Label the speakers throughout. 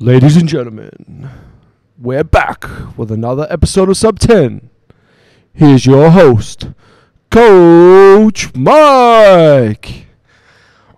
Speaker 1: Ladies and gentlemen, we're back with another episode of Sub 10. Here's your host, Coach Mike.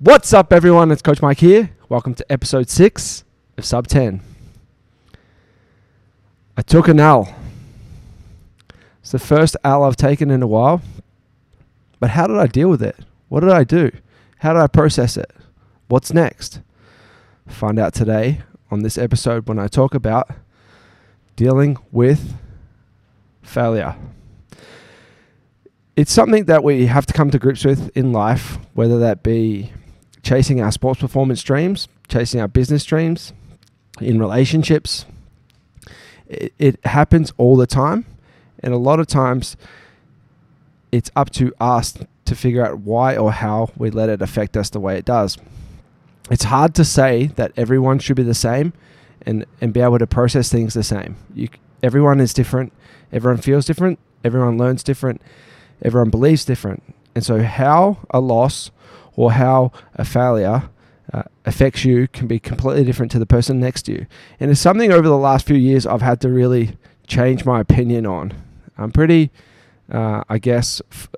Speaker 1: What's up, everyone? It's Coach Mike here. Welcome to episode 6 of Sub 10. I took an L. It's the first L I've taken in a while. But how did I deal with it? What did I do? How did I process it? What's next? Find out today on this episode when I talk about dealing with failure. It's something that we have to come to grips with in life, whether that be chasing our sports performance dreams, chasing our business dreams, in relationships. It, it happens all the time. And a lot of times it's up to us to figure out why or how we let it affect us the way it does it's hard to say that everyone should be the same and, and be able to process things the same. You, everyone is different. Everyone feels different. Everyone learns different. Everyone believes different. And so, how a loss or how a failure uh, affects you can be completely different to the person next to you. And it's something over the last few years I've had to really change my opinion on. I'm pretty, uh, I guess, f-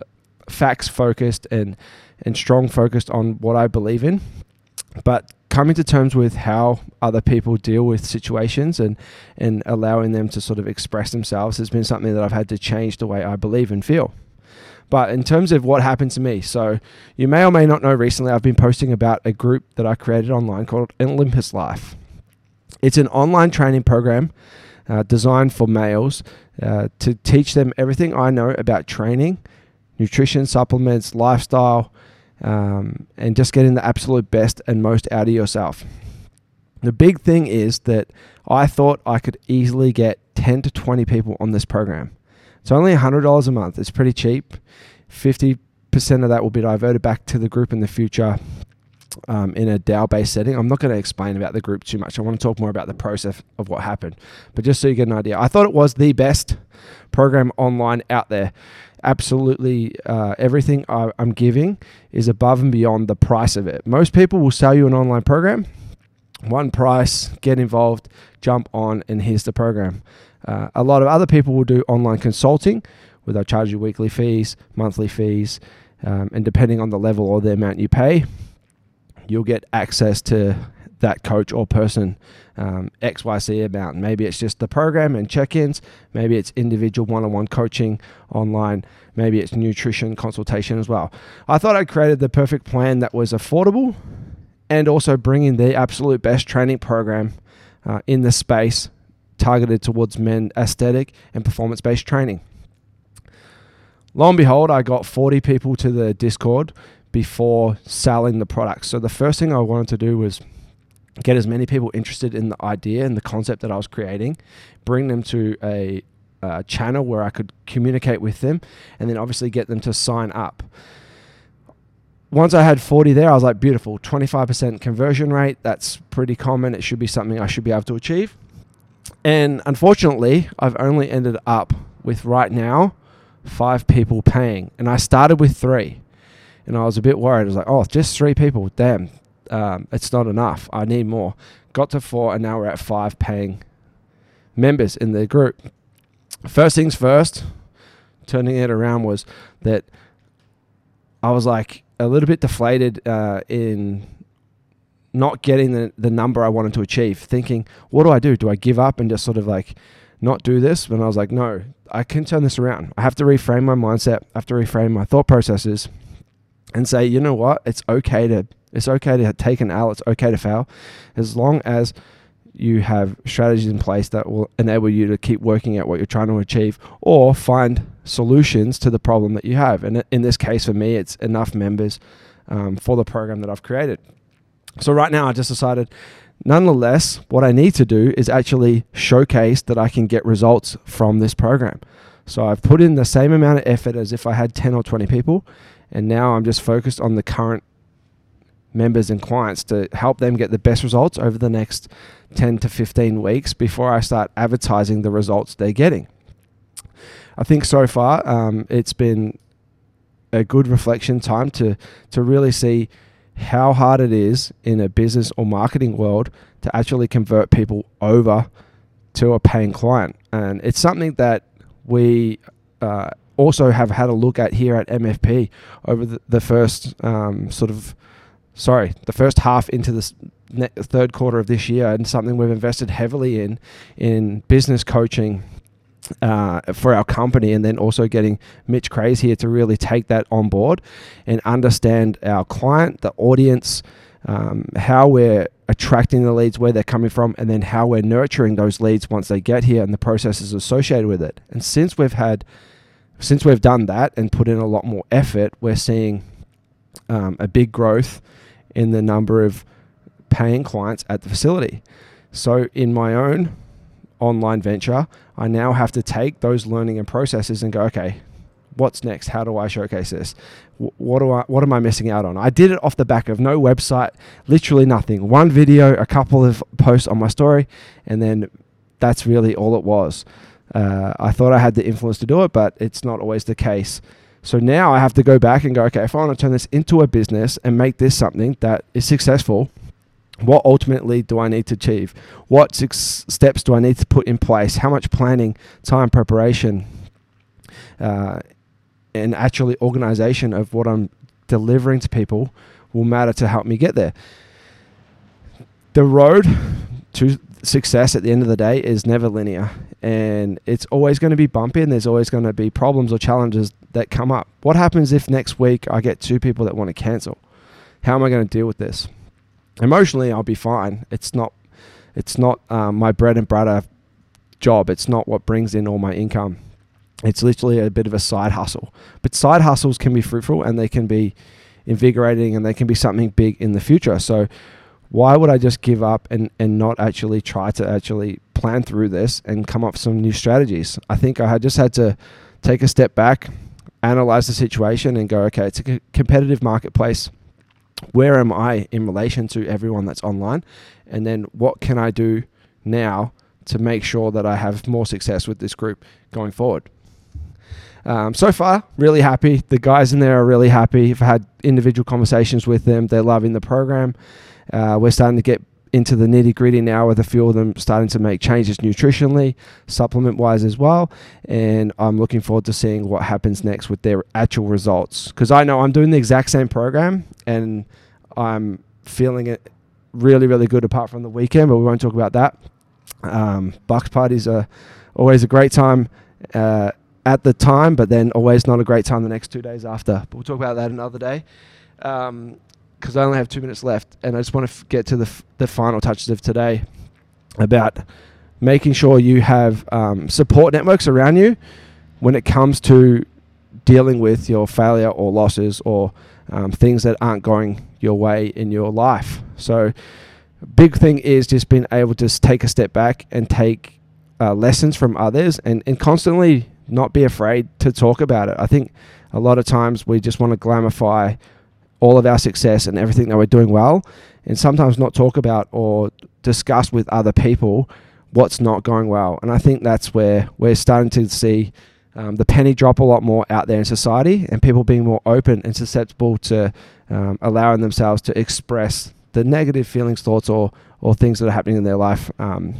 Speaker 1: facts focused and and strong focused on what I believe in but coming to terms with how other people deal with situations and and allowing them to sort of express themselves has been something that I've had to change the way I believe and feel. But in terms of what happened to me, so you may or may not know recently I've been posting about a group that I created online called Olympus Life. It's an online training program uh, designed for males uh, to teach them everything I know about training, nutrition, supplements, lifestyle, um, and just getting the absolute best and most out of yourself. The big thing is that I thought I could easily get 10 to 20 people on this program. It's only $100 a month. It's pretty cheap. 50% of that will be diverted back to the group in the future um, in a DAO based setting. I'm not going to explain about the group too much. I want to talk more about the process of what happened. But just so you get an idea, I thought it was the best program online out there absolutely uh, everything I, am giving is above and beyond the price of it. Most people will sell you an online program, one price, get involved, jump on, and here's the program. Uh, a lot of other people will do online consulting where they'll charge you weekly fees, monthly fees, um, and depending on the level or the amount you pay, you'll get access to that coach or person um, XYZ amount. Maybe it's just the program and check ins. Maybe it's individual one on one coaching online. Maybe it's nutrition consultation as well. I thought I created the perfect plan that was affordable and also bringing the absolute best training program uh, in the space targeted towards men aesthetic and performance based training. Lo and behold, I got 40 people to the Discord before selling the product. So the first thing I wanted to do was get as many people interested in the idea and the concept that I was creating, bring them to a, channel where I could communicate with them, and then obviously get them to sign up. Once I had 40 there, I was like, beautiful, 25% conversion rate. That's pretty common. It should be something I should be able to achieve. And unfortunately, I've only ended up with right now five people paying. And I started with three. And I was a bit worried. I was like, oh, just three people. Damn, um, it's not enough. I need more. Got to four, and now we're at five paying members in the group. First things first, turning it around was that I was like a little bit deflated uh, in not getting the, the number I wanted to achieve, thinking, what do I do? Do I give up and just sort of like not do this? And I was like, no, I can turn this around. I have to reframe my mindset, I have to reframe my thought processes and say, you know what? It's okay to it's okay to take an L. It's okay to fail, as long as you have strategies in place that will enable you to keep working at what you're trying to achieve or find solutions to the problem that you have. And in this case, for me, it's enough members um, for the program that I've created. So right now, I just decided, nonetheless, what I need to do is actually showcase that I can get results from this program. So I've put in the same amount of effort as if I had 10 or 20 people, and now I'm just focused on the current members and clients to help them get the best results over the next 10 to 15 weeks before I start advertising the results they're getting. I think so far um, it's been a good reflection time to to really see how hard it is in a business or marketing world to actually convert people over to a paying client. And it's something that we uh, also have had a look at here at MFP over the, the first um, sort of, sorry, the first half into the third quarter of this year, and something we've invested heavily in in business coaching. Uh, for our company, and then also getting Mitch Craze here to really take that on board and understand our client, the audience, um, how we're attracting the leads, where they're coming from, and then how we're nurturing those leads once they get here and the processes associated with it. And since we've had, since we've done that and put in a lot more effort, we're seeing um, a big growth in the number of paying clients at the facility. So in my own online venture, I now have to take those learning and processes and go, okay, what's next? How do I showcase this? What do I what am I missing out on? I did it off the back of no website, literally nothing. One video, a couple of posts on my story, and then that's really all it was. Uh, I thought I had the influence to do it, but it's not always the case. So now I have to go back and go, okay, if I want to turn this into a business and make this something that is successful, what ultimately do I need to achieve? What six steps do I need to put in place? How much planning, time, preparation, uh, and actually organization of what I'm delivering to people will matter to help me get there. The road to success at the end of the day is never linear and it's always going to be bumpy and there's always going to be problems or challenges that come up. What happens if next week I get two people that want to cancel? How am I going to deal with this? Emotionally, I'll be fine. It's not it's not um, my bread and butter job. It's not what brings in all my income. It's literally a bit of a side hustle. But side hustles can be fruitful and they can be invigorating and they can be something big in the future. So why would I just give up and, and not actually try to actually plan through this and come up with some new strategies? I think I had just had to take a step back, analyze the situation and go, okay, it's a competitive marketplace. Where am I in relation to everyone that's online? And then what can I do now to make sure that I have more success with this group going forward? Um, so far, really happy. The guys in there are really happy. I've had individual conversations with them. They're loving the program. Uh, we're starting to get into the nitty gritty now with a few of them starting to make changes nutritionally, supplement wise as well. And I'm looking forward to seeing what happens next with their actual results. Because I know I'm doing the exact same program and I'm feeling it really, really good apart from the weekend, but we won't talk about that. Um, Bucks parties are always a great time. Uh, at the time, but then always not a great time the next two days after. But we'll talk about that another day. Because um, I only have two minutes left, and I just want to f- get to the, f- the final touches of today about making sure you have um, support networks around you when it comes to dealing with your failure or losses or um, things that aren't going your way in your life. So, big thing is just being able to take a step back and take uh, lessons from others and, and constantly not be afraid to talk about it. I think a lot of times we just want to glamify all of our success and everything that we're doing well, and sometimes not talk about or discuss with other people what's not going well. And I think that's where we're starting to see um, the penny drop a lot more out there in society, and people being more open and susceptible to um, allowing themselves to express the negative feelings, thoughts, or or things that are happening in their life. Um,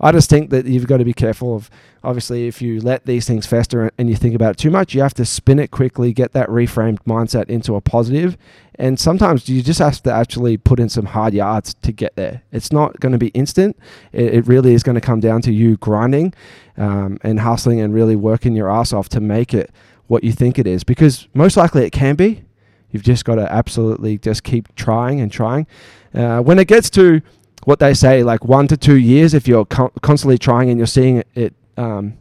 Speaker 1: I just think that you've got to be careful of obviously if you let these things fester and you think about it too much, you have to spin it quickly, get that reframed mindset into a positive, and sometimes you just have to actually put in some hard yards to get there. It's not going to be instant. It, it really is going to come down to you grinding um, and hustling and really working your ass off to make it what you think it is, because most likely it can be. You've just got to absolutely just keep trying and trying. Uh, when it gets to what they say, like one to two years, if you're con- constantly trying and you're seeing it, um,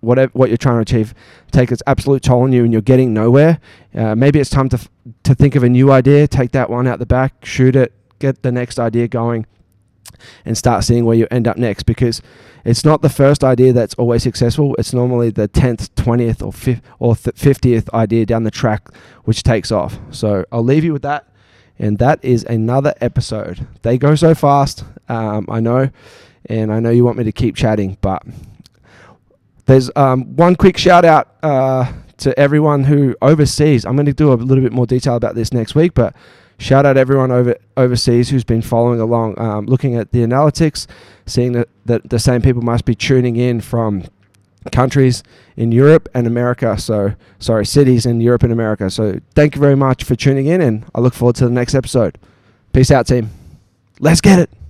Speaker 1: whatever what you're trying to achieve take its absolute toll on you and you're getting nowhere. Uh, maybe it's time to f- to think of a new idea, take that one out the back, shoot it, get the next idea going, and start seeing where you end up next. Because it's not the first idea that's always successful. It's normally the tenth, twentieth, or fifth or fiftieth idea down the track which takes off. So I'll leave you with that. And that is another episode. They go so fast, um, I know, and I know you want me to keep chatting, but there's um, one quick shout out uh, to everyone who overseas. I'm going to do a little bit more detail about this next week, but Shout out everyone over overseas who's been following along, um, looking at the analytics, seeing that, that the same people must be tuning in from countries in Europe and America. So, sorry, cities in Europe and America. So, thank you very much for tuning in, and I look forward to the next episode. Peace out, team. Let's get it.